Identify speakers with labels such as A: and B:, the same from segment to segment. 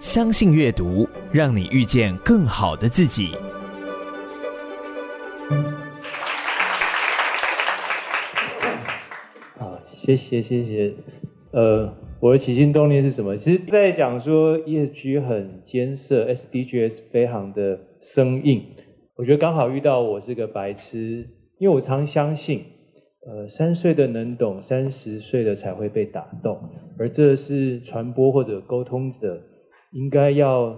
A: 相信阅读，让你遇见更好的自己。
B: 好，谢谢谢谢。呃，我的起心动念是什么？其实，在讲说 ESG 很艰涩，SDGs 非常的生硬。我觉得刚好遇到我是个白痴，因为我常相信。呃，三岁的能懂，三十岁的才会被打动，而这是传播或者沟通者应该要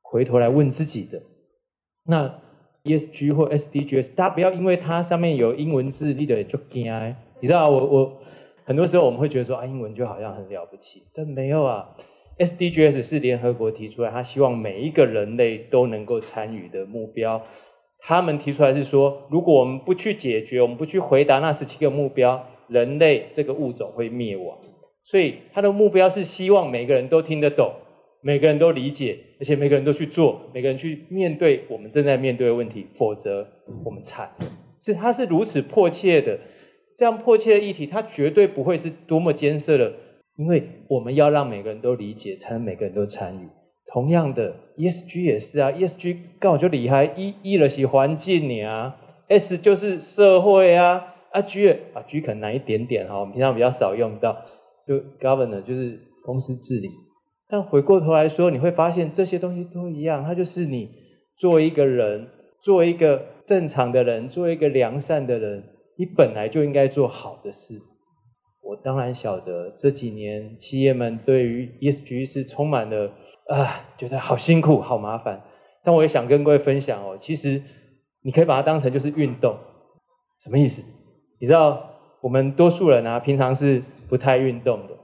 B: 回头来问自己的。那 ESG 或 SDGs，大家不要因为它上面有英文字，你就就惊。你知道我我很多时候我们会觉得说啊，英文就好像很了不起，但没有啊。SDGs 是联合国提出来，他希望每一个人类都能够参与的目标。他们提出来是说，如果我们不去解决，我们不去回答那十七个目标，人类这个物种会灭亡。所以他的目标是希望每个人都听得懂，每个人都理解，而且每个人都去做，每个人去面对我们正在面对的问题，否则我们惨。是他是如此迫切的，这样迫切的议题，他绝对不会是多么艰涩的，因为我们要让每个人都理解，才能每个人都参与。同样的，ESG 也是啊，ESG 刚好就厉害，E E 了是环境你啊，S 就是社会啊，啊 G 啊 G 可能难一点点哈，我们平常比较少用到，就 Governor 就是公司治理。但回过头来说，你会发现这些东西都一样，它就是你做一个人，做一个正常的人，做一个良善的人，你本来就应该做好的事。我当然晓得这几年企业们对于 ESG 是充满了。啊，觉得好辛苦，好麻烦。但我也想跟各位分享哦，其实你可以把它当成就是运动。什么意思？你知道我们多数人啊，平常是不太运动的，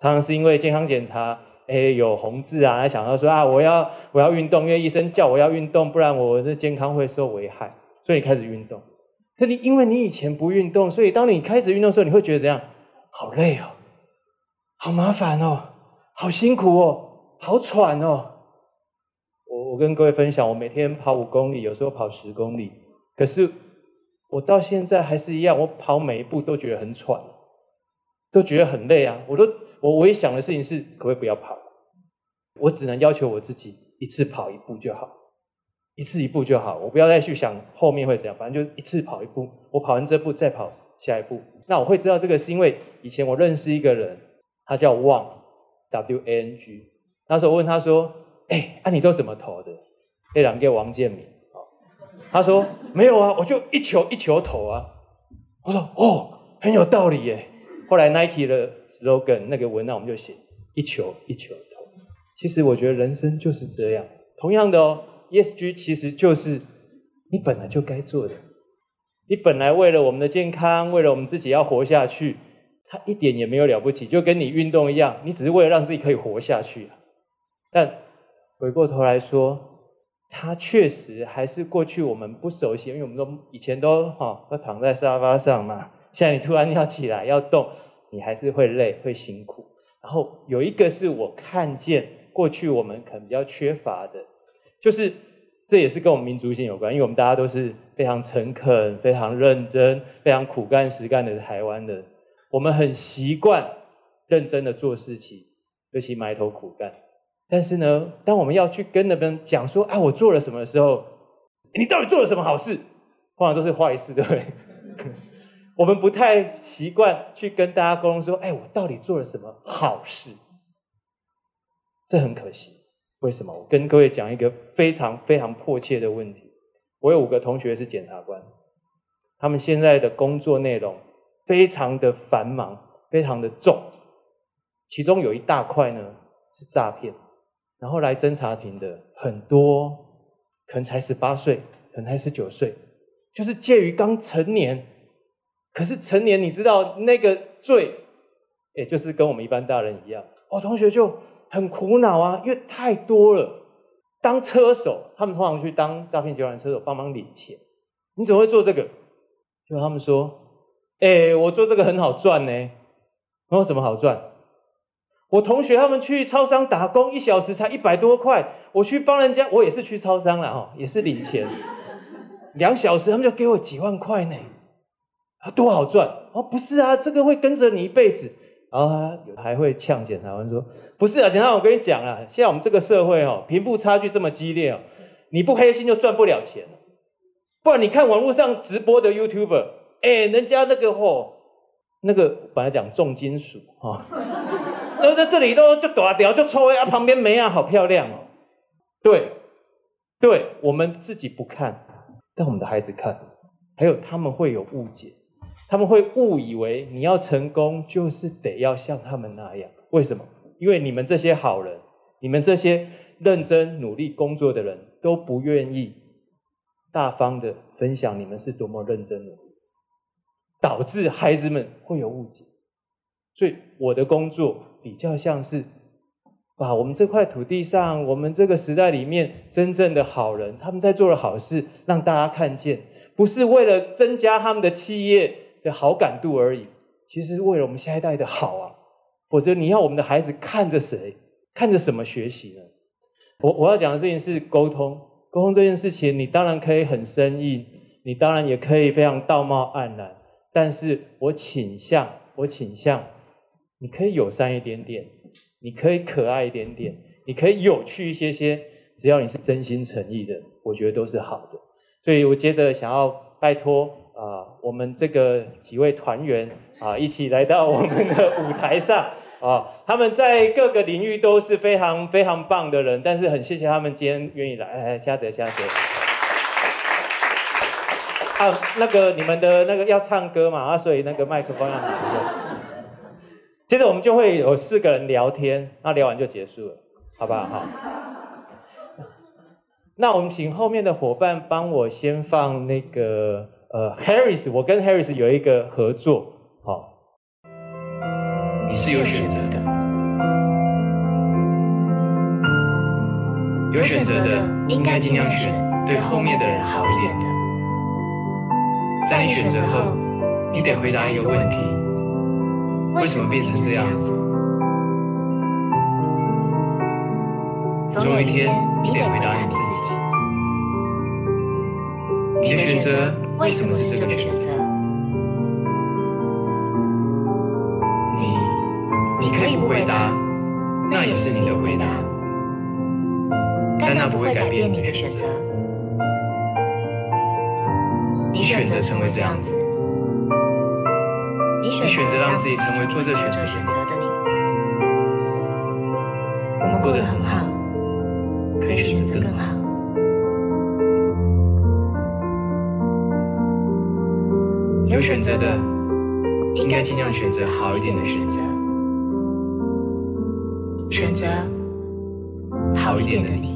B: 常常是因为健康检查，哎，有红字啊，想到说啊，我要我要运动，因为医生叫我要运动，不然我的健康会受危害，所以你开始运动。可你因为你以前不运动，所以当你开始运动的时候，你会觉得怎样？好累哦，好麻烦哦，好辛苦哦。好喘哦！我我跟各位分享，我每天跑五公里，有时候跑十公里，可是我到现在还是一样，我跑每一步都觉得很喘，都觉得很累啊！我都我唯一想的事情是，可不可以不要跑？我只能要求我自己一次跑一步就好，一次一步就好，我不要再去想后面会怎样，反正就一次跑一步，我跑完这步再跑下一步。那我会知道这个是因为以前我认识一个人，他叫旺 W A N G。那时候我问他说：“哎、啊你都怎么投的？”那人叫王建民，他说：“没有啊，我就一球一球投啊。”我说：“哦，很有道理耶。”后来 Nike 的 slogan 那个文案我们就写“一球一球投”。其实我觉得人生就是这样。同样的哦，ESG 其实就是你本来就该做的。你本来为了我们的健康，为了我们自己要活下去，它一点也没有了不起，就跟你运动一样，你只是为了让自己可以活下去。但回过头来说，它确实还是过去我们不熟悉，因为我们都以前都哈都躺在沙发上嘛。现在你突然要起来要动，你还是会累会辛苦。然后有一个是我看见过去我们可能比较缺乏的，就是这也是跟我们民族性有关，因为我们大家都是非常诚恳、非常认真、非常苦干实干的台湾人，我们很习惯认真的做事情，尤其埋头苦干。但是呢，当我们要去跟那边讲说，哎，我做了什么的时候，你到底做了什么好事？通常都是坏事，对不对？我们不太习惯去跟大家沟通说，哎，我到底做了什么好事？这很可惜。为什么？我跟各位讲一个非常非常迫切的问题。我有五个同学是检察官，他们现在的工作内容非常的繁忙，非常的重，其中有一大块呢是诈骗。然后来侦查庭的很多，可能才十八岁，可能才十九岁，就是介于刚成年，可是成年你知道那个罪，也就是跟我们一般大人一样。我同学就很苦恼啊，因为太多了。当车手，他们通常去当诈骗集团车手，帮忙领钱。你怎么会做这个？就他们说，哎，我做这个很好赚呢。我说怎么好赚？我同学他们去超商打工，一小时才一百多块。我去帮人家，我也是去超商了哈，也是领钱，两小时他们就给我几万块呢，啊，多好赚！哦，不是啊，这个会跟着你一辈子。然后他还会呛检察官说：“不是啊，检察官，我跟你讲啊，现在我们这个社会哦，贫富差距这么激烈哦，你不黑心就赚不了钱。不然你看网络上直播的 YouTuber，哎，人家那个嚯、那个本来讲重金属哈，然后在这里都就大条就抽啊，旁边没啊好漂亮哦。对，对我们自己不看，但我们的孩子看，还有他们会有误解。”他们会误以为你要成功就是得要像他们那样，为什么？因为你们这些好人，你们这些认真努力工作的人都不愿意大方的分享你们是多么认真努力，导致孩子们会有误解。所以我的工作比较像是把我们这块土地上，我们这个时代里面真正的好人，他们在做的好事，让大家看见，不是为了增加他们的企业。的好感度而已，其实是为了我们下一代的好啊。否则你要我们的孩子看着谁，看着什么学习呢？我我要讲的事情是沟通，沟通这件事情，你当然可以很生硬，你当然也可以非常道貌岸然，但是我倾向，我倾向，你可以友善一点点，你可以可爱一点点，你可以有趣一些些，只要你是真心诚意的，我觉得都是好的。所以我接着想要拜托。啊，我们这个几位团员啊，一起来到我们的舞台上啊，他们在各个领域都是非常非常棒的人，但是很谢谢他们今天愿意来。哎，虾姐，虾姐，啊，那个你们的那个要唱歌嘛，啊，所以那个麦克风要拿着。接着我们就会有四个人聊天，那聊完就结束了，好不好？好。那我们请后面的伙伴帮我先放那个。呃，Harris，我跟 Harris 有一个合作，好。
C: 你是有选择的，有选择的应该尽量选对后面的人好一点的。在你选择后，你得回答一个问题：为什么变成这样子？总有一天，你得回答你自己。你的选择。为什么是这个选择？你，你可以不回答，那也是你的回答，但那不会改变你的选择。你选择成为这样子，你选择让自己成为做这选择的你。我们过得很好，可以选择更好。有选择的，应该尽量选择好一点的选择，选择好一点的你。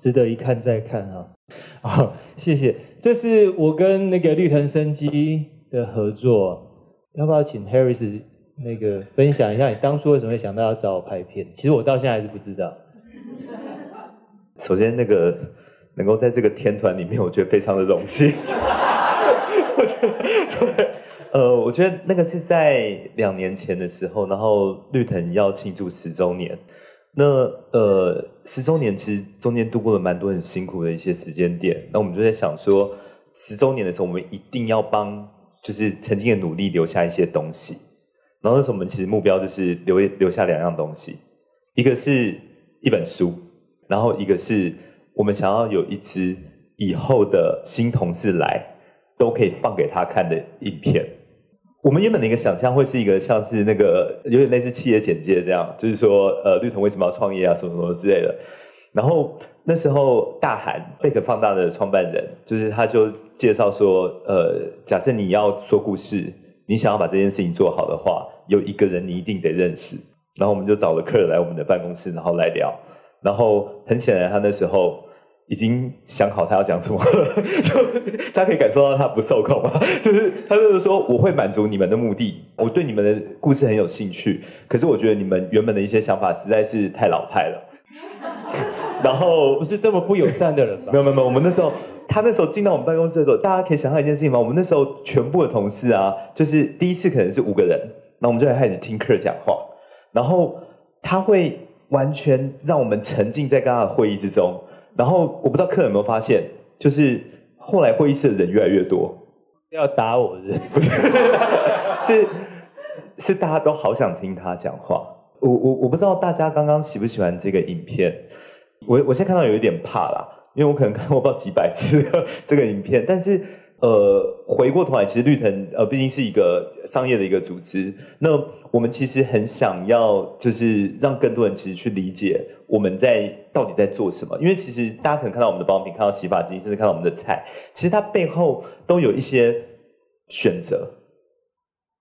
B: 值得一看再看啊！好，谢谢。这是我跟那个绿藤生机的合作，要不要请 Harris 那个分享一下你当初为什么会想到要找我拍片？其实我到现在还是不知道。
D: 首先那个。能够在这个天团里面，我觉得非常的荣幸。我觉得，对，呃，我觉得那个是在两年前的时候，然后绿藤要庆祝十周年。那呃，十周年其实中间度过了蛮多很辛苦的一些时间点。那我们就在想说，十周年的时候，我们一定要帮就是曾经的努力留下一些东西。然后那时候我们其实目标就是留留下两样东西，一个是一本书，然后一个是。我们想要有一支以后的新同事来都可以放给他看的影片。我们原本的一个想象会是一个像是那个有点类似企业简介这样，就是说呃绿藤为什么要创业啊什么什么之类的。然后那时候大韩贝壳放大的创办人，就是他就介绍说，呃，假设你要说故事，你想要把这件事情做好的话，有一个人你一定得认识。然后我们就找了客人来我们的办公室，然后来聊。然后很显然，他那时候已经想好他要讲什么了，就他可以感受到他不受控嘛，就是他就是说，我会满足你们的目的，我对你们的故事很有兴趣，可是我觉得你们原本的一些想法实在是太老派了。然后
B: 不是这么不友善的人吧？
D: 没有没有没有，我们那时候他那时候进到我们办公室的时候，大家可以想象一件事情吗？我们那时候全部的同事啊，就是第一次可能是五个人，那我们就开始听客讲话，然后他会。完全让我们沉浸在刚刚的会议之中，然后我不知道客人有没有发现，就是后来会议室的人越来越多，
B: 要打我是
D: 不是？是 是大家都好想听他讲话。我我我不知道大家刚刚喜不喜欢这个影片。我我现在看到有一点怕啦，因为我可能看过不知道几百次这个影片，但是。呃，回过头来，其实绿藤呃，毕竟是一个商业的一个组织。那我们其实很想要，就是让更多人其实去理解我们在到底在做什么。因为其实大家可能看到我们的保养品，看到洗发精，甚至看到我们的菜，其实它背后都有一些选择。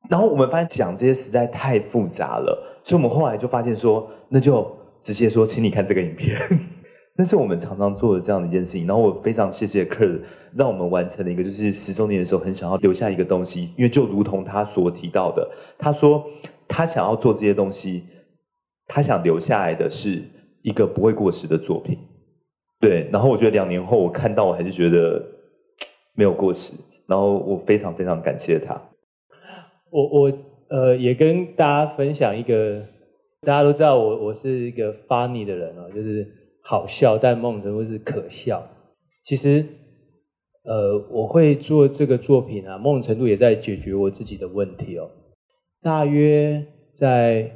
D: 然后我们发现讲这些实在太复杂了，所以我们后来就发现说，那就直接说，请你看这个影片。那是我们常常做的这样的一件事情，然后我非常谢谢 Kurt，让我们完成了一个就是十周年的时候很想要留下一个东西，因为就如同他所提到的，他说他想要做这些东西，他想留下来的是一个不会过时的作品，对。然后我觉得两年后我看到我还是觉得没有过时，然后我非常非常感谢他。
B: 我我呃也跟大家分享一个，大家都知道我我是一个 funny 的人哦，就是。好笑，但某种程度是可笑。其实，呃，我会做这个作品啊，某种程度也在解决我自己的问题哦。大约在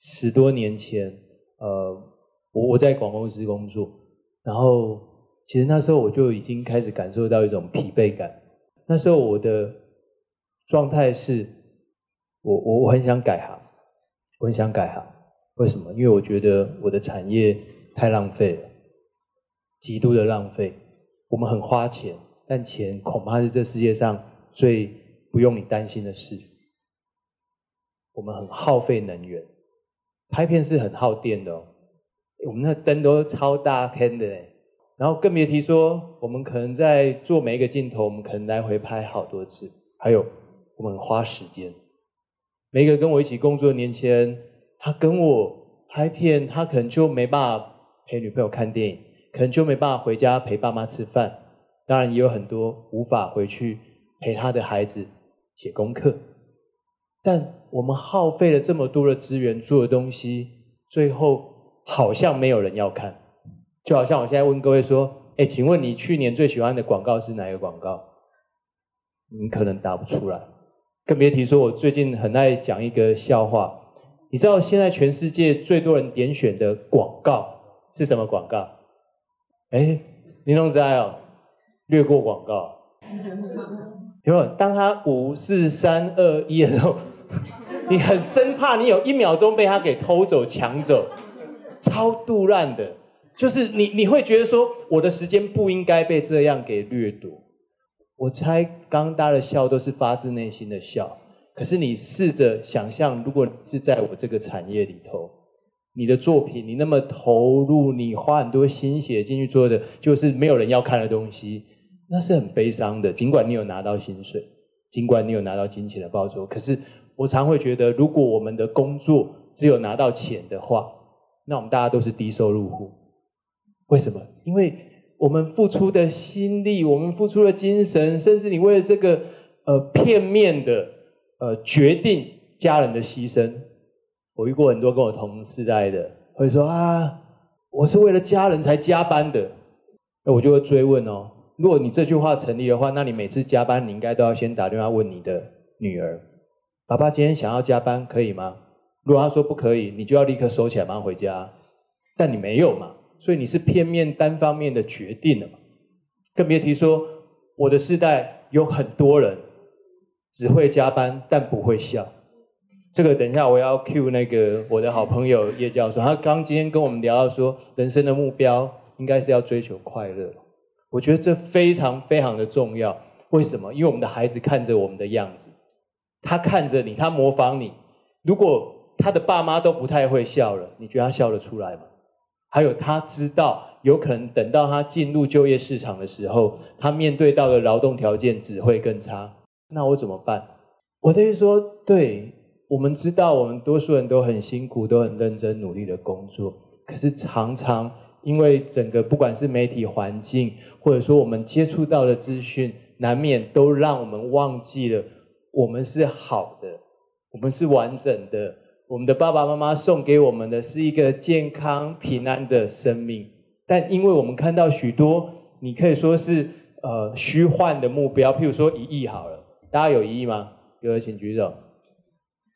B: 十多年前，呃，我我在广告公司工作，然后其实那时候我就已经开始感受到一种疲惫感。那时候我的状态是，我我我很想改行，我很想改行。为什么？因为我觉得我的产业。太浪费了，极度的浪费。我们很花钱，但钱恐怕是这世界上最不用你担心的事。我们很耗费能源，拍片是很耗电的哦。我们那灯都超大片的嘞，然后更别提说，我们可能在做每一个镜头，我们可能来回拍好多次。还有，我们花时间。每一个跟我一起工作的年轻人，他跟我拍片，他可能就没办法。陪女朋友看电影，可能就没办法回家陪爸妈吃饭。当然，也有很多无法回去陪他的孩子写功课。但我们耗费了这么多的资源做的东西，最后好像没有人要看。就好像我现在问各位说：“哎，请问你去年最喜欢的广告是哪一个广告？”你可能答不出来，更别提说我最近很爱讲一个笑话。你知道现在全世界最多人点选的广告？是什么广告？哎，林龙仔哦，略过广告。有没有？当他五四三二一的时候，你很生怕你有一秒钟被他给偷走、抢走，超杜烂的。就是你，你会觉得说，我的时间不应该被这样给掠夺。我猜刚刚大家的笑都是发自内心的笑。可是你试着想象，如果是在我这个产业里头。你的作品，你那么投入，你花很多心血进去做的，就是没有人要看的东西，那是很悲伤的。尽管你有拿到薪水，尽管你有拿到金钱的报酬，可是我常会觉得，如果我们的工作只有拿到钱的话，那我们大家都是低收入户。为什么？因为我们付出的心力，我们付出的精神，甚至你为了这个呃片面的呃决定家人的牺牲。我遇过很多跟我同世代的，会说啊，我是为了家人才加班的。那我就会追问哦，如果你这句话成立的话，那你每次加班，你应该都要先打电话问你的女儿，爸爸今天想要加班，可以吗？如果他说不可以，你就要立刻收起来，马上回家。但你没有嘛，所以你是片面单方面的决定了嘛。更别提说，我的世代有很多人只会加班，但不会笑。这个等一下我要 cue 那个我的好朋友叶教授，他刚今天跟我们聊到说，人生的目标应该是要追求快乐。我觉得这非常非常的重要。为什么？因为我们的孩子看着我们的样子，他看着你，他模仿你。如果他的爸妈都不太会笑了，你觉得他笑得出来吗？还有他知道，有可能等到他进入就业市场的时候，他面对到的劳动条件只会更差。那我怎么办？我等于说，对。我们知道，我们多数人都很辛苦，都很认真努力的工作。可是常常因为整个不管是媒体环境，或者说我们接触到的资讯，难免都让我们忘记了我们是好的，我们是完整的。我们的爸爸妈妈送给我们的是一个健康平安的生命。但因为我们看到许多，你可以说是呃虚幻的目标，譬如说一亿好了，大家有一亿吗？有的请举手。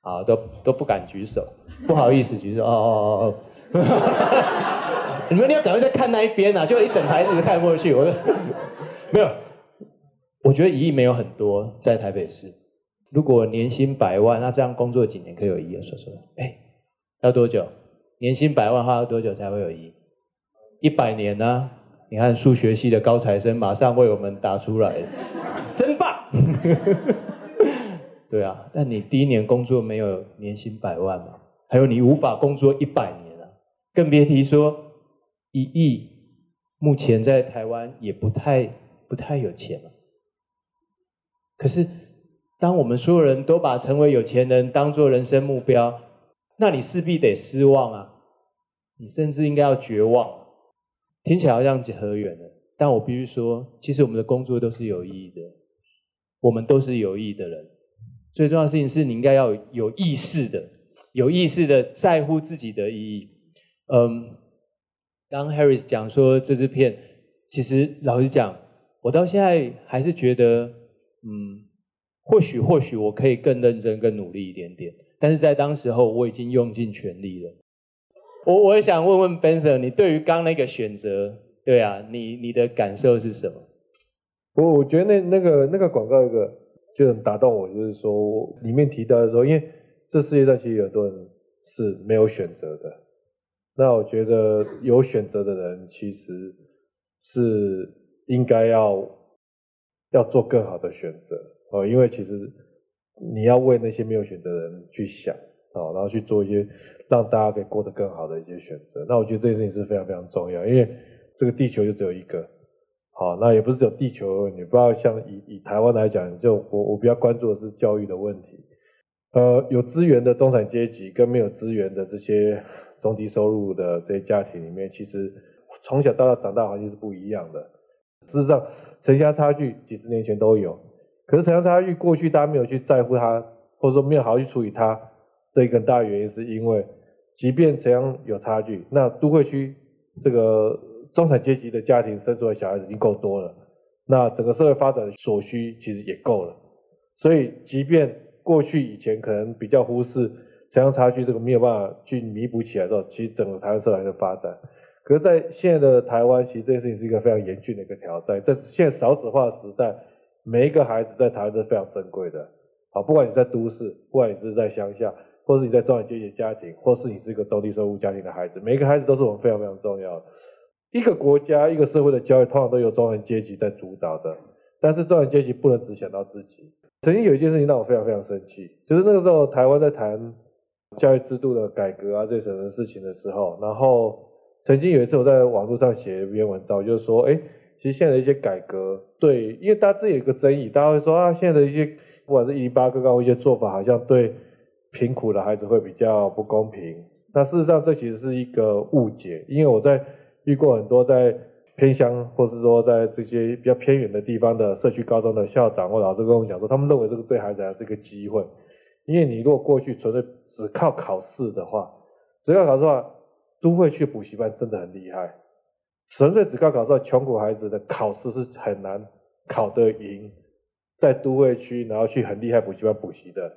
B: 啊，都都不敢举手，不好意思举手。哦哦哦哦，你们要赶快再看那一边啊，就一整排一直看过去。我说没有，我觉得一亿没有很多在台北市。如果年薪百万，那这样工作几年可以有一亿？说说，哎，要多久？年薪百万的话要多久才会有一亿？一百年呢、啊？你看数学系的高材生马上为我们答出来，真棒！对啊，但你第一年工作没有年薪百万嘛？还有你无法工作一百年啊，更别提说一亿。目前在台湾也不太不太有钱了。可是，当我们所有人都把成为有钱人当做人生目标，那你势必得失望啊！你甚至应该要绝望。听起来好像很远了，但我必须说，其实我们的工作都是有意义的，我们都是有意义的人。最重要的事情是你应该要有意识的、有意识的在乎自己的意义。嗯，刚 Harris 讲说这支片，其实老实讲，我到现在还是觉得，嗯，或许或许我可以更认真、更努力一点点。但是在当时候，我已经用尽全力了。我我也想问问 Benson，你对于刚那个选择，对啊，你你的感受是什么？
E: 我我觉得那那个那个广告一个。就很打动我，就是说里面提到的时候，因为这世界上其实有很多人是没有选择的。那我觉得有选择的人其实是应该要要做更好的选择哦，因为其实你要为那些没有选择的人去想啊，然后去做一些让大家可以过得更好的一些选择。那我觉得这件事情是非常非常重要，因为这个地球就只有一个。好，那也不是只有地球，你不要像以以台湾来讲，就我我比较关注的是教育的问题。呃，有资源的中产阶级跟没有资源的这些中低收入的这些家庭里面，其实从小到大长大环境是不一样的。事实上，城乡差距几十年前都有，可是城乡差距过去大家没有去在乎它，或者说没有好好去处理它的一个大原因，是因为即便城乡有差距，那都会区这个。中产阶级的家庭生出来小孩子已经够多了，那整个社会发展的所需其实也够了，所以即便过去以前可能比较忽视城乡差距这个没有办法去弥补起来之后，其实整个台湾社会的发展，可是，在现在的台湾，其实这件事情是一个非常严峻的一个挑战。在现在少子化的时代，每一个孩子在台湾都是非常珍贵的，好，不管你在都市，不管你是在乡下，或是你在中产阶级家庭，或是你是一个中低收入家庭的孩子，每一个孩子都是我们非常非常重要的。一个国家、一个社会的教育，通常都由中产阶级在主导的。但是中产阶级不能只想到自己。曾经有一件事情让我非常非常生气，就是那个时候台湾在谈教育制度的改革啊这些什么事情的时候，然后曾经有一次我在网络上写一篇文章，就是说，哎，其实现在的一些改革，对，因为大家这有一个争议，大家会说啊，现在的一些不管是一零八课纲一些做法，好像对贫苦的孩子会比较不公平。那事实上这其实是一个误解，因为我在。遇过很多在偏乡，或是说在这些比较偏远的地方的社区高中的校长或老师跟我们讲说，他们认为这个对孩子来讲是个机会，因为你如果过去纯粹只靠考试的话，只靠考试的话，都会去补习班真的很厉害。纯粹只靠考试的，穷苦孩子的考试是很难考得赢，在都会区然后去很厉害补习班补习的。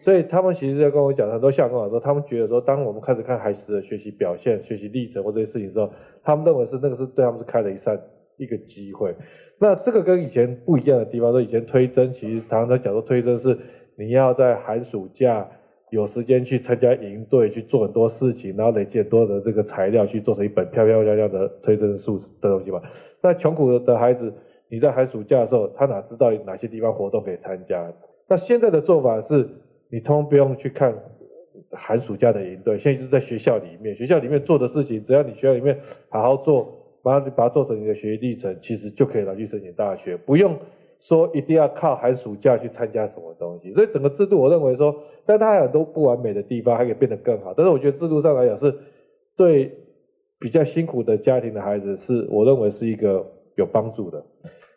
E: 所以他们其实在跟我讲，很多校长跟我说，他们觉得说，当我们开始看孩子的学习表现、学习历程或这些事情的时候，他们认为是那个是对他们是开了一扇一个机会。那这个跟以前不一样的地方，说以前推甄，其实常常在讲说推甄是你要在寒暑假有时间去参加营队，去做很多事情，然后累积很多的这个材料，去做成一本漂漂亮亮的推甄书的东西嘛。那穷苦的孩子，你在寒暑假的时候，他哪知道哪些地方活动可以参加？那现在的做法是。你通不用去看寒暑假的营队，现在就是在学校里面，学校里面做的事情，只要你学校里面好好做，把它把它做成你的学习历程，其实就可以拿去申请大学，不用说一定要靠寒暑假去参加什么东西。所以整个制度，我认为说，但它很多不完美的地方，还可以变得更好。但是我觉得制度上来讲，是对比较辛苦的家庭的孩子，是我认为是一个有帮助的。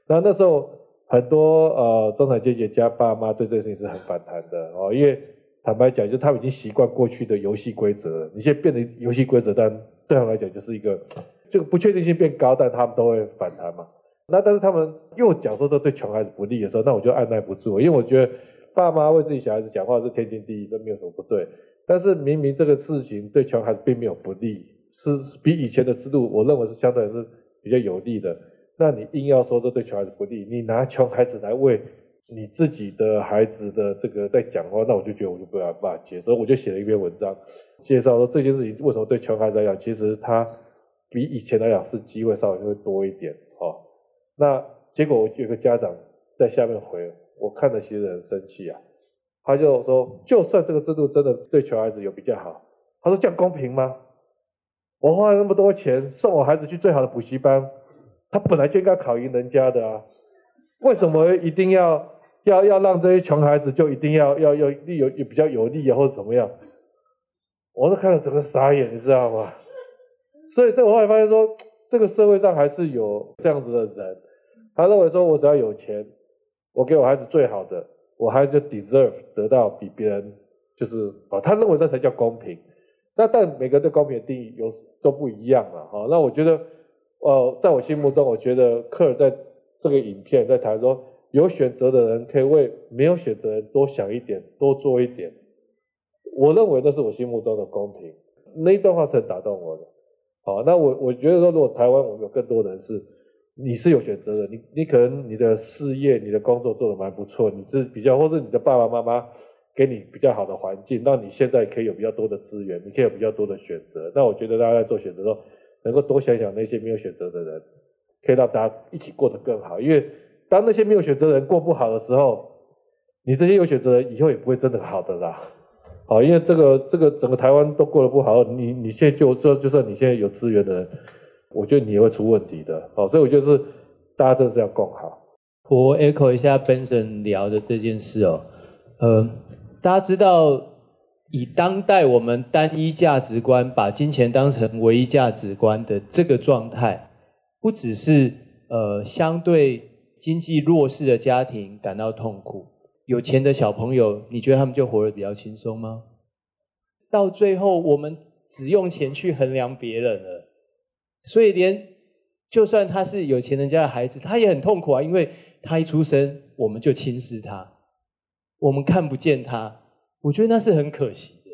E: 那那时候。很多呃中产阶级家爸妈对这件事情是很反弹的哦，因为坦白讲，就他们已经习惯过去的游戏规则，你现在变成游戏规则，但对他们来讲就是一个 这个不确定性变高，但他们都会反弹嘛。那但是他们又讲说这对穷孩子不利的时候，那我就按捺不住，因为我觉得爸妈为自己小孩子讲话是天经地义，都没有什么不对。但是明明这个事情对穷孩子并没有不利，是比以前的制度，我认为是相对是比较有利的。那你硬要说这对穷孩子不利，你拿穷孩子来为你自己的孩子的这个在讲话，那我就觉得我就不要办法接，所以我就写了一篇文章，介绍说这件事情为什么对穷孩子来讲，其实他比以前来讲是机会稍微会多一点。哦，那结果有个家长在下面回，我看了其实很生气啊。他就说，就算这个制度真的对穷孩子有比较好，他说这样公平吗？我花了那么多钱送我孩子去最好的补习班，他本来就应该考赢人家的啊，为什么一定要要要让这些穷孩子就一定要要要有有比较有利啊，或者怎么样？我都看了整个傻眼，你知道吗？所以这我后来发现说，这个社会上还是有这样子的人，他认为说我只要有钱，我给我孩子最好的。我孩子就 deserve 得到比别人就是啊，他认为这才叫公平。那但每个人对公平的定义有都不一样嘛。哈，那我觉得，呃，在我心目中，我觉得科尔在这个影片在谈说，有选择的人可以为没有选择人多想一点，多做一点。我认为那是我心目中的公平。那一段话是很打动我的。好，那我我觉得说，如果台湾我们有更多人是。你是有选择的，你你可能你的事业、你的工作做得蛮不错，你是比较，或是你的爸爸妈妈给你比较好的环境，那你现在可以有比较多的资源，你可以有比较多的选择。那我觉得大家在做选择的时候，能够多想想那些没有选择的人，可以让大家一起过得更好。因为当那些没有选择的人过不好的时候，你这些有选择的人以后也不会真的好的啦。好，因为这个这个整个台湾都过得不好，你你现在就说，就算你现在有资源的人。我觉得你也会出问题的，好，所以我觉得是大家真的是要共好。
B: 我 echo 一下 Benson 聊的这件事哦，呃，大家知道，以当代我们单一价值观，把金钱当成唯一价值观的这个状态，不只是呃相对经济弱势的家庭感到痛苦，有钱的小朋友，你觉得他们就活得比较轻松吗？到最后，我们只用钱去衡量别人了。所以，连就算他是有钱人家的孩子，他也很痛苦啊，因为他一出生，我们就轻视他，我们看不见他。我觉得那是很可惜的。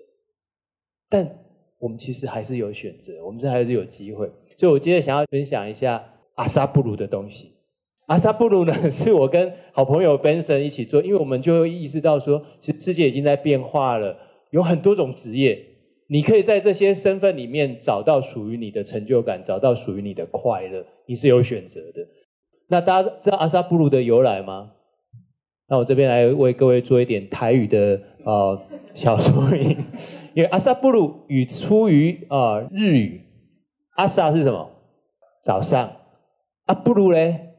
B: 但我们其实还是有选择，我们这还是有机会。所以我今天想要分享一下阿萨布鲁的东西。阿萨布鲁呢，是我跟好朋友 Benson 一起做，因为我们就会意识到说，其实世界已经在变化了，有很多种职业。你可以在这些身份里面找到属于你的成就感，找到属于你的快乐，你是有选择的。那大家知道阿萨布鲁的由来吗？那我这边来为各位做一点台语的呃小说音，因为阿萨布鲁语出于啊、呃、日语，阿萨是什么？早上，阿布鲁嘞，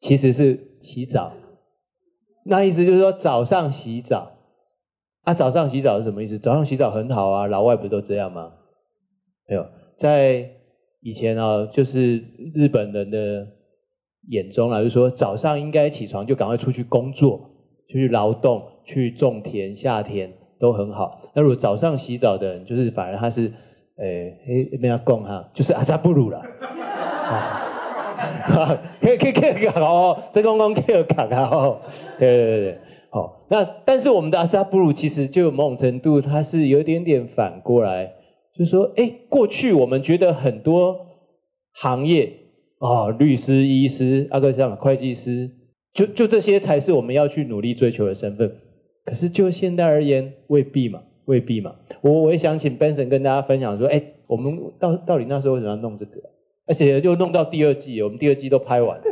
B: 其实是洗澡，那意思就是说早上洗澡。啊、早上洗澡是什么意思？早上洗澡很好啊，老外不都这样吗？没有，在以前啊，就是日本人的眼中啊，就是说早上应该起床就赶快出去工作，就去劳动，去种田、下田都很好。那如果早上洗澡的人，就是反而他是，诶诶，没要讲哈，就是阿萨布鲁了。可以可以可以讲哦，真公公可以讲哦，对对对对。好，那但是我们的阿萨布鲁其实就某种程度，它是有点点反过来，就是说，哎，过去我们觉得很多行业啊、哦，律师、医师、阿克像会计师，就就这些才是我们要去努力追求的身份。可是就现在而言，未必嘛，未必嘛。我我也想请 Benson 跟大家分享说，哎，我们到到底那时候为什么要弄这个？而且又弄到第二季，我们第二季都拍完了。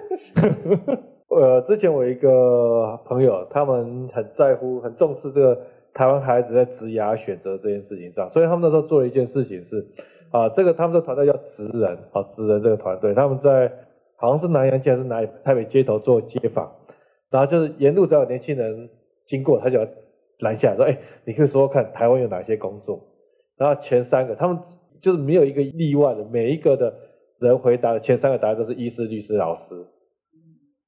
E: 呃，之前我一个朋友，他们很在乎、很重视这个台湾孩子在职涯选择这件事情上，所以他们那时候做了一件事情是，啊，这个他们的团队叫职人，啊，职人这个团队，他们在好像是南洋街还是哪台北街头做街访，然后就是沿路只要有年轻人经过，他就要拦下说，哎，你可以说说看台湾有哪些工作，然后前三个他们就是没有一个例外的，每一个的人回答的前三个答案都是医师、律师、老师。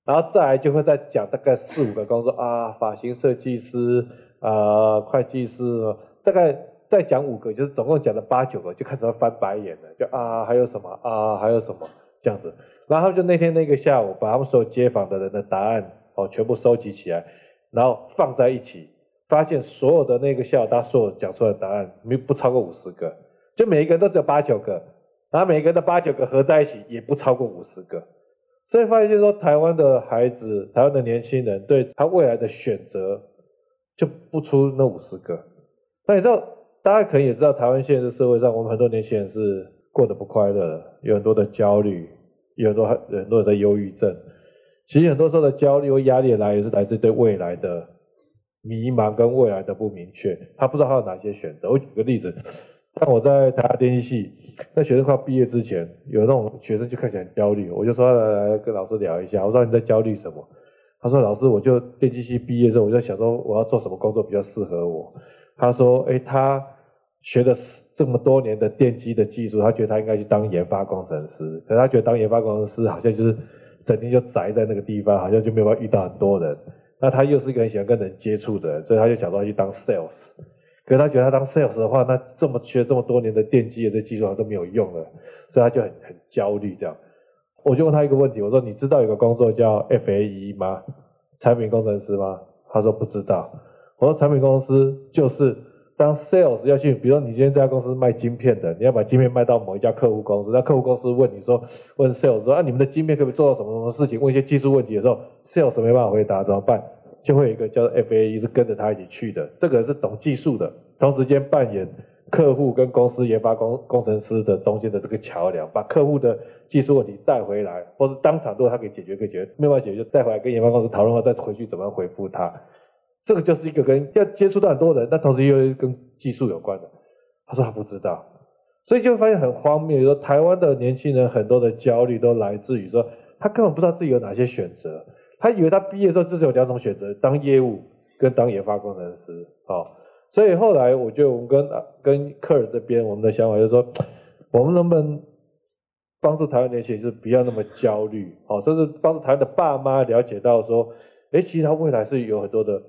E: 然后再来就会再讲大概四五个工作啊，发型设计师啊、会计师，大概再讲五个，就是总共讲了八九个，就开始要翻白眼了，就啊还有什么啊还有什么这样子。然后就那天那个下午，把他们所有街访的人的答案哦全部收集起来，然后放在一起，发现所有的那个校他所有讲出来的答案没不超过五十个，就每一个人都只有八九个，然后每一个人的八九个合在一起也不超过五十个，所以发现就是说台湾的孩子，台湾的年轻人对他未来的选择就不出那五十个。那你知道，大家可能也知道，台湾现在的社会上，我们很多年轻人是过得不快乐，有很多的焦虑，有很多很多人在忧郁症。其实很多时候的焦虑和压力来源是来自对未来的迷茫跟未来的不明确，他不知道他有哪些选择。我举个例子，像我在台大电机系，那学生快毕业之前，有那种学生就看起来很焦虑，我就说来来跟老师聊一下，我说你在焦虑什么？他说老师，我就电机系毕业之后，我就想说我要做什么工作比较适合我。他说：“哎，他学了这么多年的电机的技术，他觉得他应该去当研发工程师。可是他觉得当研发工程师好像就是整天就宅在那个地方，好像就没有办法遇到很多人。那他又是一个很喜欢跟人接触的人，所以他就想说去当 sales。可是他觉得他当 sales 的话，那这么学这么多年的电机的这技术都没有用了，所以他就很很焦虑。这样，我就问他一个问题，我说：你知道有个工作叫 FAE 吗？产品工程师吗？他说不知道。”我说产品公司就是当 sales 要去，比如说你今天这家公司卖晶片的，你要把晶片卖到某一家客户公司，那客户公司问你说，问 sales 说啊，你们的晶片可不可以做到什么什么事情？问一些技术问题的时候，sales 没办法回答怎么办？就会有一个叫做 FAE 是跟着他一起去的，这个人是懂技术的，同时间扮演客户跟公司研发工工程师的中间的这个桥梁，把客户的技术问题带回来，或是当场如果他可以解决可以解决，没办法解决就带回来跟研发公司讨论后再回去怎么回复他。这个就是一个跟要接触到很多人，但同时又跟技术有关的。他说他不知道，所以就会发现很荒谬。说台湾的年轻人很多的焦虑都来自于说，他根本不知道自己有哪些选择。他以为他毕业之后只有两种选择：当业务跟当研发工程师。好，所以后来我觉得我们跟跟克尔这边，我们的想法就是说，我们能不能帮助台湾年轻人，就是不要那么焦虑？好，甚至帮助台湾的爸妈了解到说，哎，其实他未来是有很多的。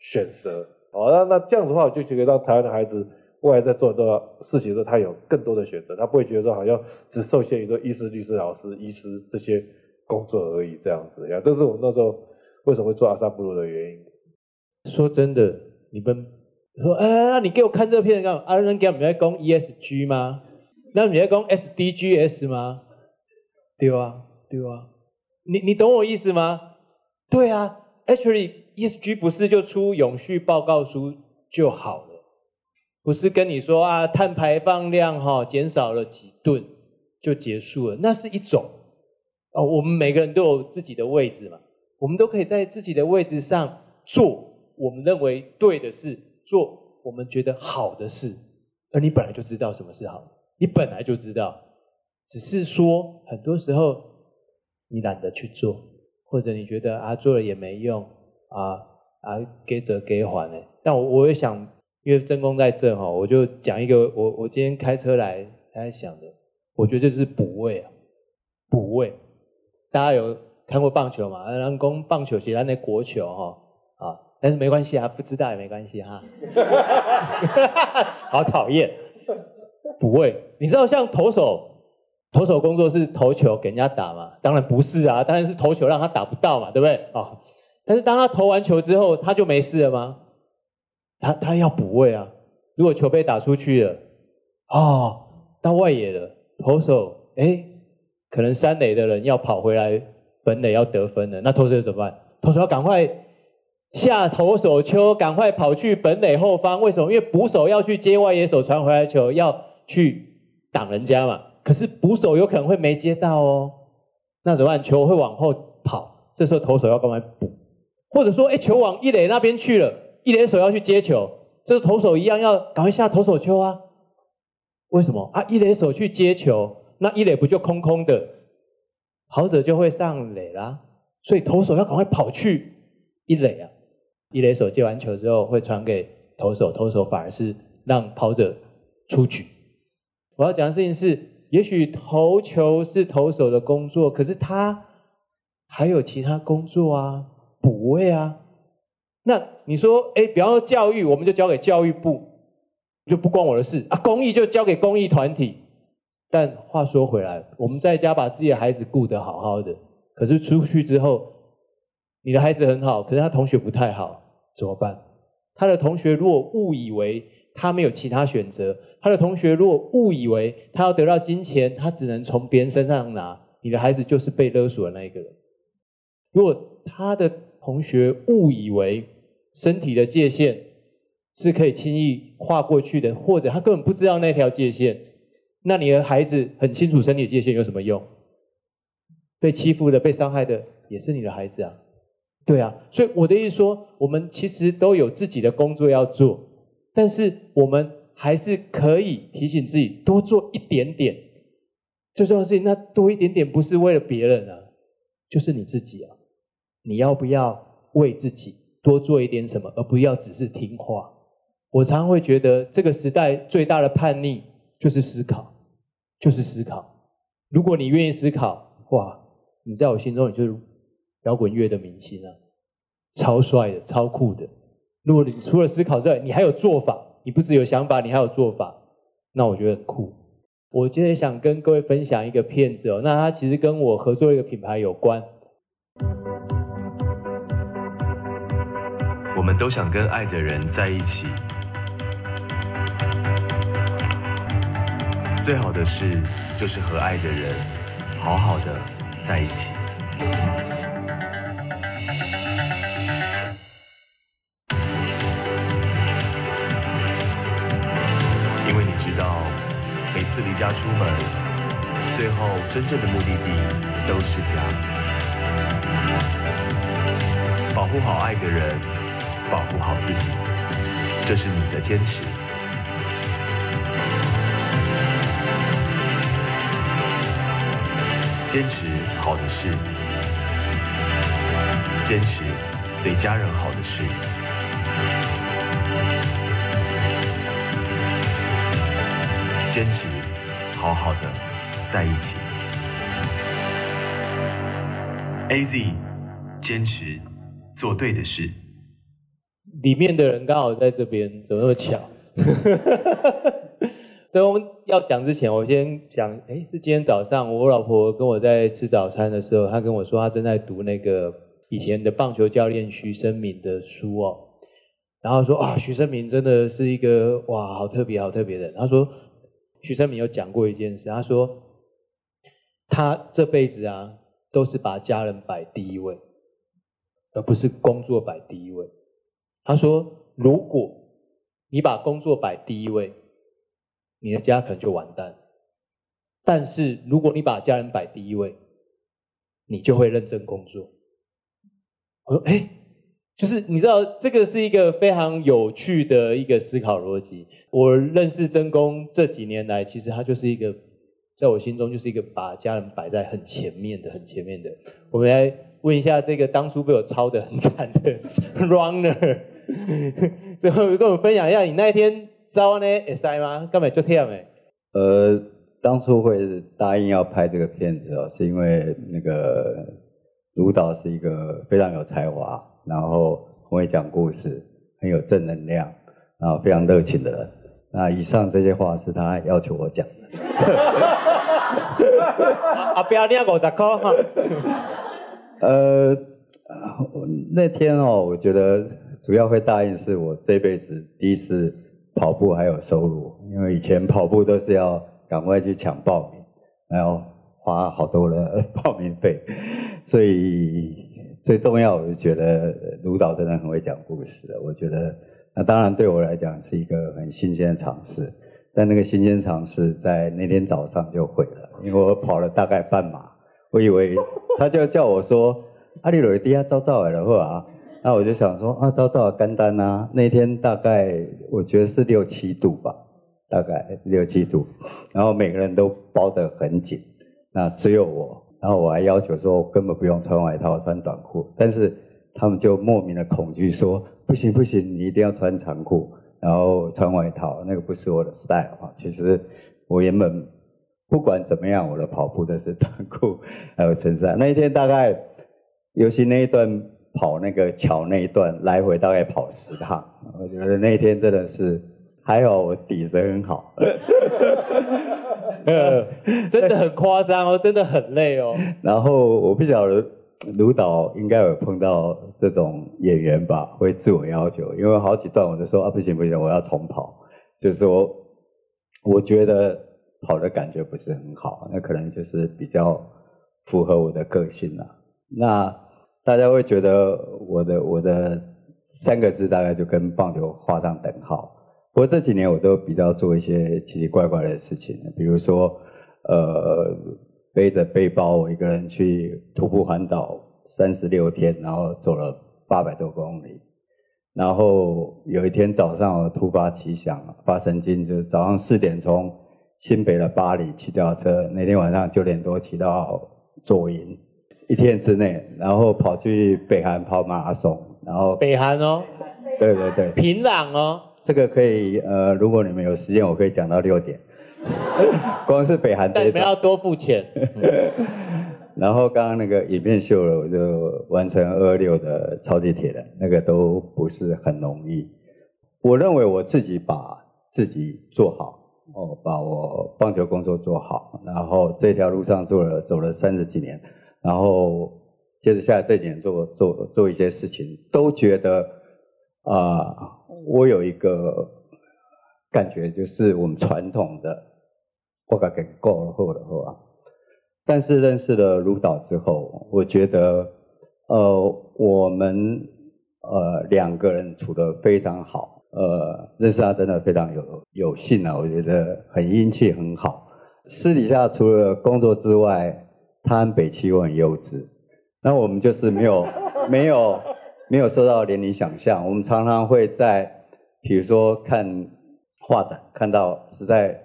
E: 选择哦，那那这样子的话，我就觉得让台湾的孩子未来在做很多事情的时候，他有更多的选择，他不会觉得说好像只受限于说医师、律师、老师、医师这些工作而已这样子呀。这是我们那时候为什么会做阿萨布鲁的原因。
B: 说真的，你们说啊，你给我看这片干嘛？啊，人家不是在攻 ESG 吗？那你在攻 SDGs 吗？对啊，对啊，你你懂我意思吗？对啊，actually。ESG 不是就出永续报告书就好了，不是跟你说啊，碳排放量哈减少了几吨就结束了，那是一种哦。我们每个人都有自己的位置嘛，我们都可以在自己的位置上做我们认为对的事，做我们觉得好的事。而你本来就知道什么是好的，你本来就知道，只是说很多时候你懒得去做，或者你觉得啊做了也没用。啊啊，给责给还呢？但我我也想，因为真功在这哈，我就讲一个，我我今天开车来才想的，我觉得这是补位啊，补位。大家有看过棒球吗？人工棒球其实那国球哈啊，但是没关系啊，不知道也没关系哈。好讨厌，补位。你知道像投手，投手工作是投球给人家打吗？当然不是啊，当然是投球让他打不到嘛，对不对？啊。但是当他投完球之后，他就没事了吗？他他要补位啊！如果球被打出去了，哦，到外野了，投手哎，可能三垒的人要跑回来本垒要得分了，那投手怎么办？投手要赶快下投手丘，赶快跑去本垒后方。为什么？因为捕手要去接外野手传回来球，要去挡人家嘛。可是捕手有可能会没接到哦，那怎么办？球会往后跑，这时候投手要赶快补。或者说，哎，球往一垒那边去了，一垒手要去接球，这个投手一样要赶快下投手丘啊。为什么啊？一垒手去接球，那一垒不就空空的，跑者就会上垒啦。所以投手要赶快跑去一垒啊。一垒手接完球之后会传给投手，投手反而是让跑者出局。我要讲的事情是，也许投球是投手的工作，可是他还有其他工作啊。补位啊，那你说，哎，比方说教育，我们就交给教育部，就不关我的事啊。公益就交给公益团体，但话说回来，我们在家把自己的孩子顾得好好的，可是出去之后，你的孩子很好，可是他同学不太好，怎么办？他的同学如果误以为他没有其他选择，他的同学如果误以为他要得到金钱，他只能从别人身上拿，你的孩子就是被勒索的那一个人。如果他的同学误以为身体的界限是可以轻易跨过去的，或者他根本不知道那条界限。那你的孩子很清楚身体界限有什么用？被欺负的、被伤害的也是你的孩子啊，对啊。所以我的意思说，我们其实都有自己的工作要做，但是我们还是可以提醒自己多做一点点。最重要的事情，那多一点点不是为了别人啊，就是你自己啊。你要不要为自己多做一点什么，而不要只是听话？我常常会觉得，这个时代最大的叛逆。就是思考，就是思考。如果你愿意思考，哇，你在我心中你就是摇滚乐的明星啊，超帅的，超酷的。如果你除了思考之外，你还有做法，你不只有想法，你还有做法，那我觉得很酷。我今天想跟各位分享一个片子哦，那它其实跟我合作一个品牌有关。
F: 我们都想跟爱的人在一起。最好的事就是和爱的人好好的在一起。因为你知道，每次离家出门，最后真正的目的地都是家。保护好爱的人，保护好自己，这是你的坚持。坚持好的事，坚持对家人好的事，坚持好好的在一起。AZ，坚持做对的事。
B: 里面的人刚好在这边，怎么那么巧？所以我们要讲之前，我先讲，哎，是今天早上我老婆跟我在吃早餐的时候，她跟我说她正在读那个以前的棒球教练徐生明的书哦，然后说啊，徐生明真的是一个哇，好特别好特别的人。她说徐生明有讲过一件事，他说他这辈子啊都是把家人摆第一位，而不是工作摆第一位。他说如果你把工作摆第一位，你的家可能就完蛋，但是如果你把家人摆第一位，你就会认真工作。我说，哎，就是你知道，这个是一个非常有趣的一个思考逻辑。我认识真公这几年来，其实他就是一个，在我心中就是一个把家人摆在很前面的、很前面的。我们来问一下这个当初被我抄得很惨的 Runner，最后跟我们分享一下你那一天。招呢？？SI 吗？根本就这样诶？
G: 呃，当初会答应要拍这个片子哦，是因为那个卢导是一个非常有才华，然后很会讲故事，很有正能量，然后非常热情的人。那以上这些话是他要求我讲的。
B: 啊，不要你要五十块哈。
G: 呃，那天哦，我觉得主要会答应是我这辈子第一次。跑步还有收入，因为以前跑步都是要赶快去抢报名，然后花好多的报名费，所以最重要，我就觉得卢导真的很会讲故事。我觉得那当然对我来讲是一个很新鲜的尝试，但那个新鲜尝试在那天早上就毁了，因为我跑了大概半马，我以为他就叫我说阿里罗迪亚照照来了，或啊。那我就想说啊，照照干单啊，那天大概我觉得是六七度吧，大概六七度，然后每个人都包得很紧，那只有我，然后我还要求说我根本不用穿外套，穿短裤，但是他们就莫名的恐惧说不行不行，你一定要穿长裤，然后穿外套，那个不是我的 style 啊。其实我原本不管怎么样，我的跑步都是短裤 还有衬衫。那一天大概尤其那一段。跑那个桥那一段来回大概跑十趟，我觉得那天真的是还好我底子很好。
B: 呃，真的很夸张哦，真的很累哦。
G: 然后我不晓得卢导应该有碰到这种演员吧，会自我要求，因为好几段我就说啊，不行不行，我要重跑，就是说我觉得跑的感觉不是很好，那可能就是比较符合我的个性了。那大家会觉得我的我的三个字大概就跟棒球画上等号。不过这几年我都比较做一些奇奇怪怪的事情，比如说，呃，背着背包我一个人去徒步环岛三十六天，然后走了八百多公里。然后有一天早上我突发奇想，发神经，就是早上四点从新北的八里骑脚车，那天晚上九点多骑到左营，一天之内，然后跑去北韩跑马拉松，然后
B: 北韩哦，
G: 对对对，
B: 平壤哦。
G: 这个可以，呃，如果你们有时间，我可以讲到六点。光是北韩，
B: 但你们要多付钱。
G: 然后刚刚那个影片秀了，我就完成二二六的超级铁人，那个都不是很容易。我认为我自己把自己做好，哦，把我棒球工作做好，然后这条路上做了走了三十几年，然后接着下来这几年做做做一些事情，都觉得啊。我有一个感觉，就是我们传统的，我感觉够了，够了，够了。但是认识了卢导之后，我觉得，呃，我们呃两个人处得非常好，呃，认识他真的非常有有幸啊，我觉得很运气很好。私底下除了工作之外，他很北七，我很幼稚，那我们就是没有 没有。没有受到年龄想象，我们常常会在，比如说看画展，看到实在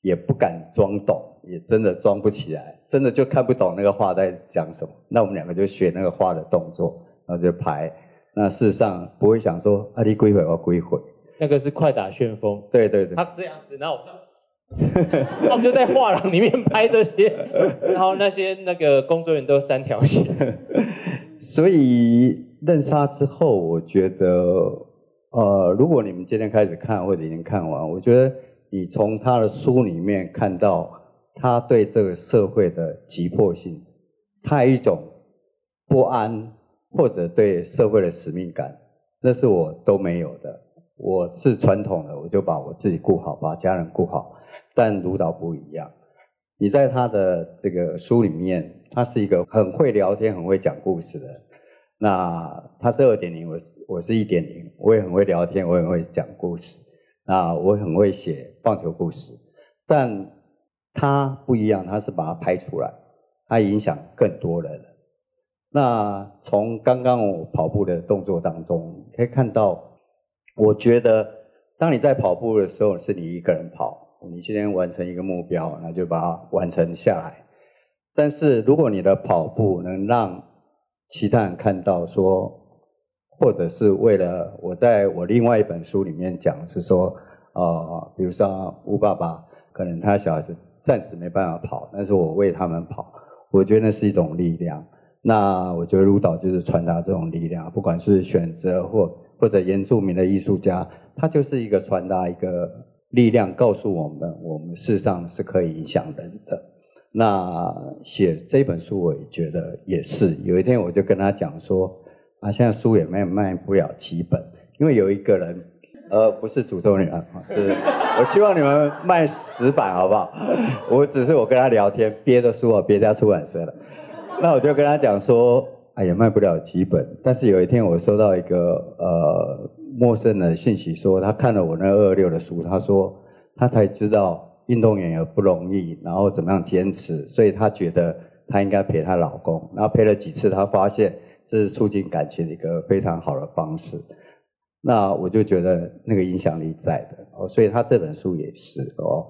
G: 也不敢装懂，也真的装不起来，真的就看不懂那个画在讲什么。那我们两个就学那个画的动作，然后就排。那事实上不会想说啊，你归回我归回。
B: 那个是快打旋风。
G: 对对对。
B: 他这样子，然后我，我们就在画廊里面拍这些，然后那些那个工作人员都三条线。
G: 所以。认识他之后，我觉得，呃，如果你们今天开始看或者已经看完，我觉得你从他的书里面看到他对这个社会的急迫性，他有一种不安或者对社会的使命感，那是我都没有的。我是传统的，我就把我自己顾好，把家人顾好。但卢导不一样，你在他的这个书里面，他是一个很会聊天、很会讲故事的。那他是二点零，我是我是一点零，我也很会聊天，我也很会讲故事，那我很会写棒球故事，但他不一样，他是把它拍出来，他影响更多人。那从刚刚我跑步的动作当中可以看到，我觉得当你在跑步的时候，是你一个人跑，你今天完成一个目标，那就把它完成下来。但是如果你的跑步能让其他人看到说，或者是为了我在我另外一本书里面讲是说，呃，比如说吴爸爸可能他小孩子暂时没办法跑，但是我为他们跑，我觉得那是一种力量。那我觉得舞蹈就是传达这种力量，不管是选择或或者原住民的艺术家，他就是一个传达一个力量，告诉我们我们事实上是可以影响人的。那写这本书，我也觉得也是。有一天我就跟他讲说，啊，现在书也卖卖不了几本，因为有一个人，呃，不是诅咒你们，是我希望你们卖十版好不好？我只是我跟他聊天，别的书啊，别家出版社的。那我就跟他讲说，哎呀，卖不了几本。但是有一天我收到一个呃陌生的信息，说他看了我那二二六的书，他说他才知道。运动员也不容易，然后怎么样坚持，所以他觉得他应该陪她老公，然后陪了几次，他发现这是促进感情的一个非常好的方式。那我就觉得那个影响力在的哦，所以他这本书也是哦，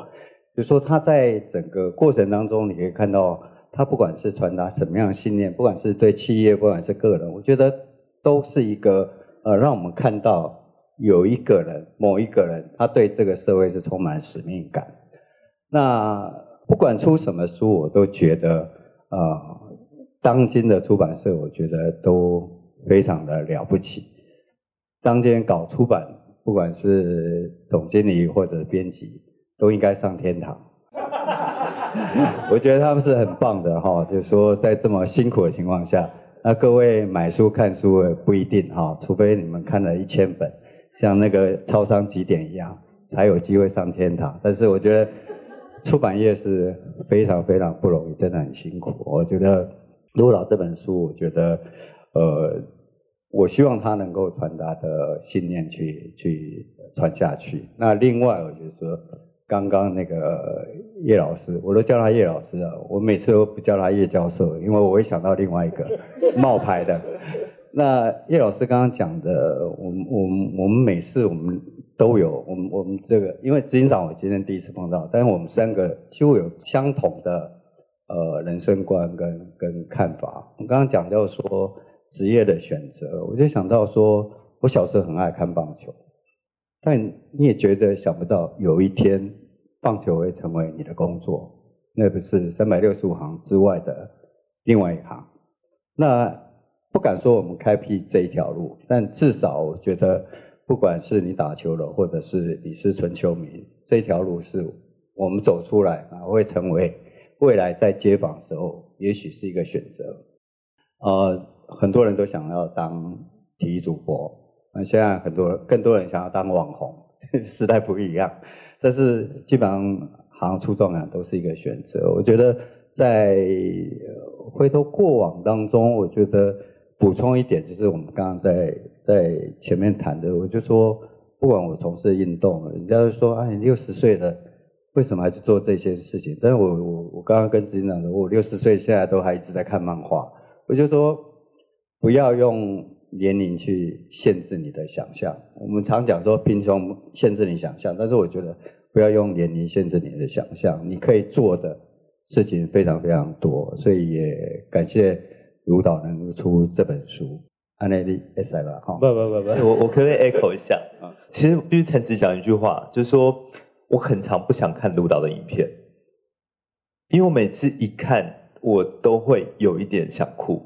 G: 就说他在整个过程当中，你可以看到他不管是传达什么样的信念，不管是对企业，不管是个人，我觉得都是一个呃，让我们看到有一个人，某一个人，他对这个社会是充满使命感。那不管出什么书，我都觉得，呃，当今的出版社，我觉得都非常的了不起。当今搞出版不管是总经理或者编辑，都应该上天堂。我觉得他们是很棒的哈，就是说在这么辛苦的情况下，那各位买书看书也不一定哈，除非你们看了一千本，像那个超商集点一样，才有机会上天堂。但是我觉得出版业是非常非常不容易，真的很辛苦。我觉得《卢导》这本书，我觉得呃，我希望他能够传达的信念去去传下去。那另外，我就说。刚刚那个叶老师，我都叫他叶老师啊，我每次都不叫他叶教授，因为我会想到另外一个 冒牌的。那叶老师刚刚讲的，我们我们我们每次我们都有，我们我们这个，因为执行长我今天第一次碰到，但是我们三个几乎有相同的呃人生观跟跟看法。我刚刚讲到说职业的选择，我就想到说我小时候很爱看棒球。但你也觉得想不到，有一天棒球会成为你的工作，那不是三百六十五行之外的另外一行。那不敢说我们开辟这一条路，但至少我觉得，不管是你打球了，或者是你是纯球迷，这条路是我们走出来啊，会成为未来在街访的时候，也许是一个选择。呃，很多人都想要当体育主播。那现在很多更多人想要当网红，时代不一样，但是基本上好像出状元都是一个选择。我觉得在回头过往当中，我觉得补充一点，就是我们刚刚在在前面谈的，我就说，不管我从事运动，人家就说，哎，你六十岁了，为什么还去做这些事情？但是我我我刚刚跟执行长说，我六十岁现在都还一直在看漫画，我就说不要用。年龄去限制你的想象，我们常讲说贫穷限制你想象，但是我觉得不要用年龄限制你的想象，你可以做的事情非常非常多，所以也感谢卢导能够出这本书。安内利，S 来吧，哈，
B: 不不不不，
D: 我我可不可以 echo 一下？啊其实必须诚实讲一句话，就是说我很常不想看卢导的影片，因为我每次一看，我都会有一点想哭。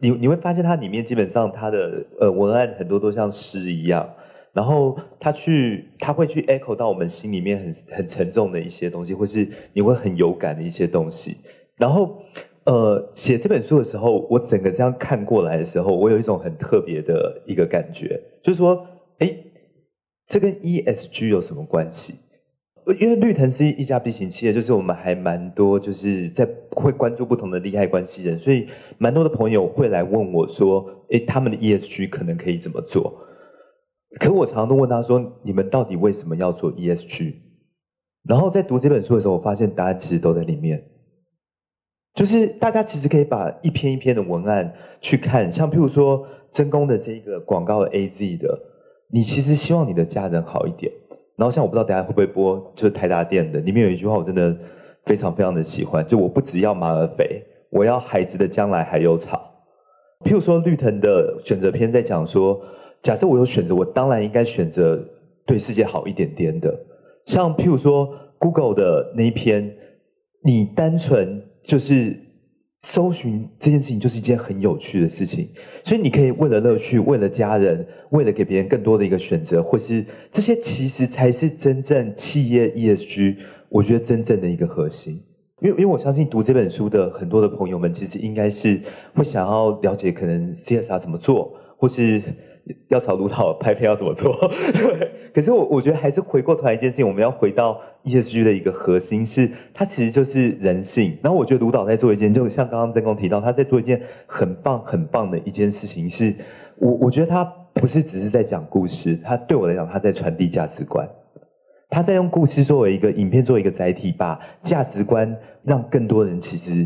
D: 你你会发现它里面基本上它的呃文案很多都像诗一样，然后他去他会去 echo 到我们心里面很很沉重的一些东西，或是你会很有感的一些东西。然后呃写这本书的时候，我整个这样看过来的时候，我有一种很特别的一个感觉，就是说，哎，这跟 ESG 有什么关系？因为绿藤是一家 B 型企业，就是我们还蛮多，就是在会关注不同的利害关系人，所以蛮多的朋友会来问我说：“哎，他们的 ESG 可能可以怎么做？”可我常常都问他说：“你们到底为什么要做 ESG？” 然后在读这本书的时候，我发现答案其实都在里面，就是大家其实可以把一篇一篇的文案去看，像譬如说真功的这个广告的 AZ 的，你其实希望你的家人好一点。然后像我不知道等下会不会播，就是台达电的里面有一句话我真的非常非常的喜欢，就我不只要马儿肥，我要孩子的将来还有草。譬如说绿藤的选择篇在讲说，假设我有选择，我当然应该选择对世界好一点点的。像譬如说 Google 的那一篇，你单纯就是。搜寻这件事情就是一件很有趣的事情，所以你可以为了乐趣，为了家人，为了给别人更多的一个选择，或是这些其实才是真正企业 ESG，我觉得真正的一个核心。因为因为我相信读这本书的很多的朋友们，其实应该是会想要了解可能 CSR 怎么做，或是。要朝卢导拍片要怎么做？对，可是我我觉得还是回过头来一件事情，我们要回到 ESG 的一个核心是，它其实就是人性。然后我觉得卢导在做一件，就像刚刚真功提到，他在做一件很棒很棒的一件事情是，我我觉得他不是只是在讲故事，他对我来讲他在传递价值观，他在用故事作为一个影片作为一个载体，把价值观让更多人其实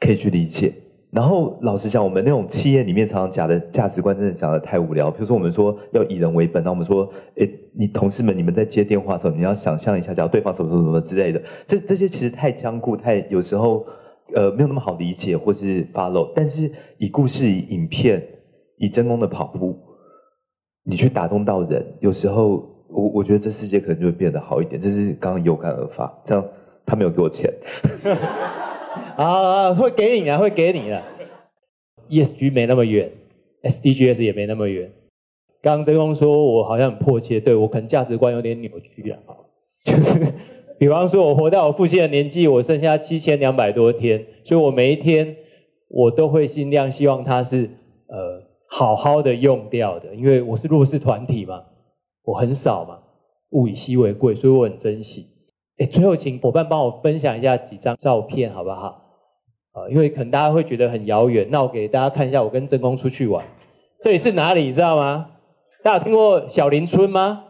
D: 可以去理解。然后老实讲，我们那种企业里面常常讲的价值观，真的讲得太无聊。比如说，我们说要以人为本，那我们说，诶，你同事们，你们在接电话的时候，你要想象一下，假如对方什么什么什么之类的，这这些其实太僵固，太有时候呃没有那么好理解或是 follow。但是以故事、以影片、以真功的跑步，你去打动到人，有时候我我觉得这世界可能就会变得好一点。这是刚刚有感而发，这样他没有给我钱。
B: 啊，会给你啊，会给你的。ESG 没那么远，SDGs 也没那么远，刚刚真公说我好像很迫切，对，我可能价值观有点扭曲了啊。就是 比方说，我活到我父亲的年纪，我剩下七千两百多天，所以我每一天我都会尽量希望他是呃好好的用掉的，因为我是弱势团体嘛，我很少嘛，物以稀为贵，所以我很珍惜。哎，最后请伙伴帮我分享一下几张照片好不好？啊，因为可能大家会觉得很遥远，那我给大家看一下，我跟真公出去玩，这里是哪里？你知道吗？大家有听过小林村吗？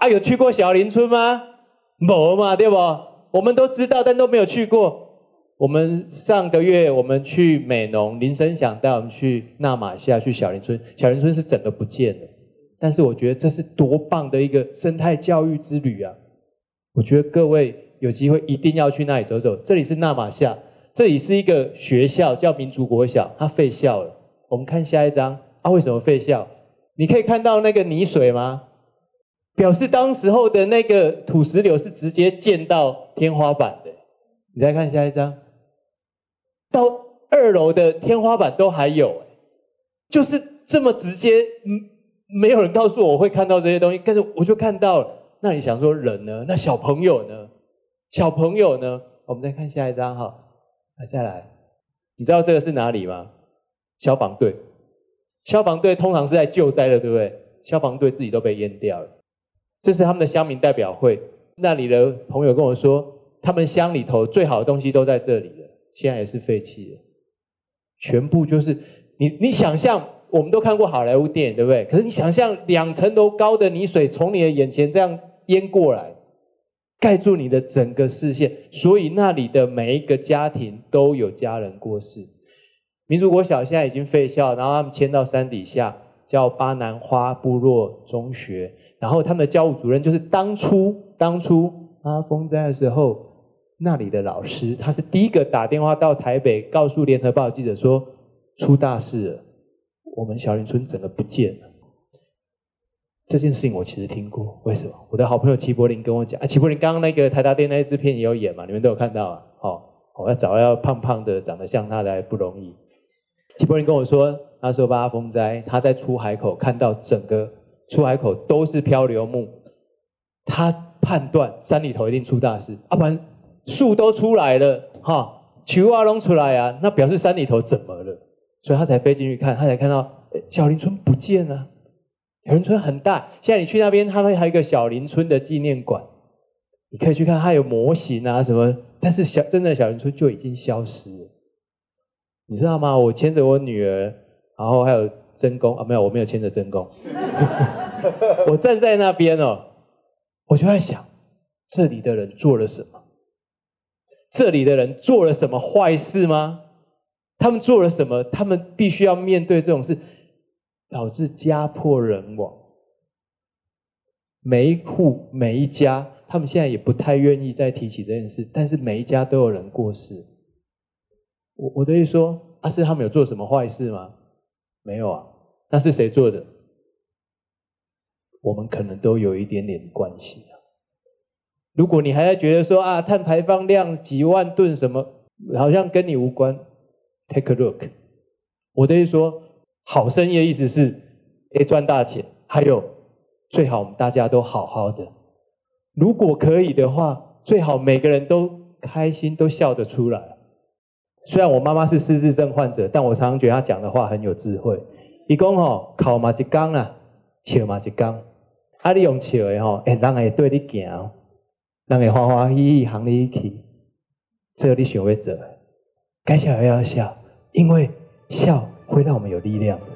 B: 啊，有去过小林村吗？没嘛，对不？我们都知道，但都没有去过。我们上个月我们去美浓，林声响带我们去纳玛夏，去小林村。小林村是整个不见了，但是我觉得这是多棒的一个生态教育之旅啊！我觉得各位有机会一定要去那里走走。这里是纳玛夏，这里是一个学校叫民族国小，它废校了。我们看下一张啊，为什么废校？你可以看到那个泥水吗？表示当时候的那个土石流是直接溅到天花板的。你再看下一张，到二楼的天花板都还有，就是这么直接。嗯，没有人告诉我会看到这些东西，但是我就看到了。那你想说人呢？那小朋友呢？小朋友呢？我们再看下一张哈，来再来。你知道这个是哪里吗？消防队。消防队通常是在救灾的，对不对？消防队自己都被淹掉了。这是他们的乡民代表会，那里的朋友跟我说，他们乡里头最好的东西都在这里了，现在也是废弃了，全部就是你你想象，我们都看过好莱坞电影，对不对？可是你想象两层楼高的泥水从你的眼前这样淹过来，盖住你的整个视线，所以那里的每一个家庭都有家人过世。民族国小现在已经废校，然后他们迁到山底下，叫巴南花部落中学。然后他们的教务主任就是当初当初啊风灾的时候，那里的老师，他是第一个打电话到台北，告诉联合报记者说出大事了，我们小林村整个不见了。这件事情我其实听过，为什么？我的好朋友齐柏林跟我讲，啊，齐柏林刚刚那个台大电那一支片也有演嘛，你们都有看到啊。哦，我要找要胖胖的长得像他的不容易。齐柏林跟我说，那时候八风灾，他在出海口看到整个。出海口都是漂流木，他判断山里头一定出大事，啊，不然树都出来了，哈，球啊拢出来啊，那表示山里头怎么了？所以他才飞进去看，他才看到小林村不见了。小林村很大，现在你去那边，他们还有一个小林村的纪念馆，你可以去看，它有模型啊什么，但是小真的小林村就已经消失了，你知道吗？我牵着我女儿，然后还有。真公啊，没有，我没有牵着真公。我站在那边哦，我就在想，这里的人做了什么？这里的人做了什么坏事吗？他们做了什么？他们必须要面对这种事，导致家破人亡。每一户每一家，他们现在也不太愿意再提起这件事，但是每一家都有人过世。我我的意思说，阿、啊、是他们有做什么坏事吗？没有啊。那是谁做的？我们可能都有一点点关系啊。如果你还在觉得说啊，碳排放量几万吨什么，好像跟你无关，Take a look。我的意思说，好生意的意思是，诶，赚大钱，还有最好我们大家都好好的。如果可以的话，最好每个人都开心，都笑得出来。虽然我妈妈是失智症患者，但我常常觉得她讲的话很有智慧。伊讲吼，哭嘛一天啦，笑嘛一天。啊，你用笑的吼，哎，人会对你行，人会欢欢喜喜行你去，这你想要做，该笑也要笑，因为笑会让我们有力量的。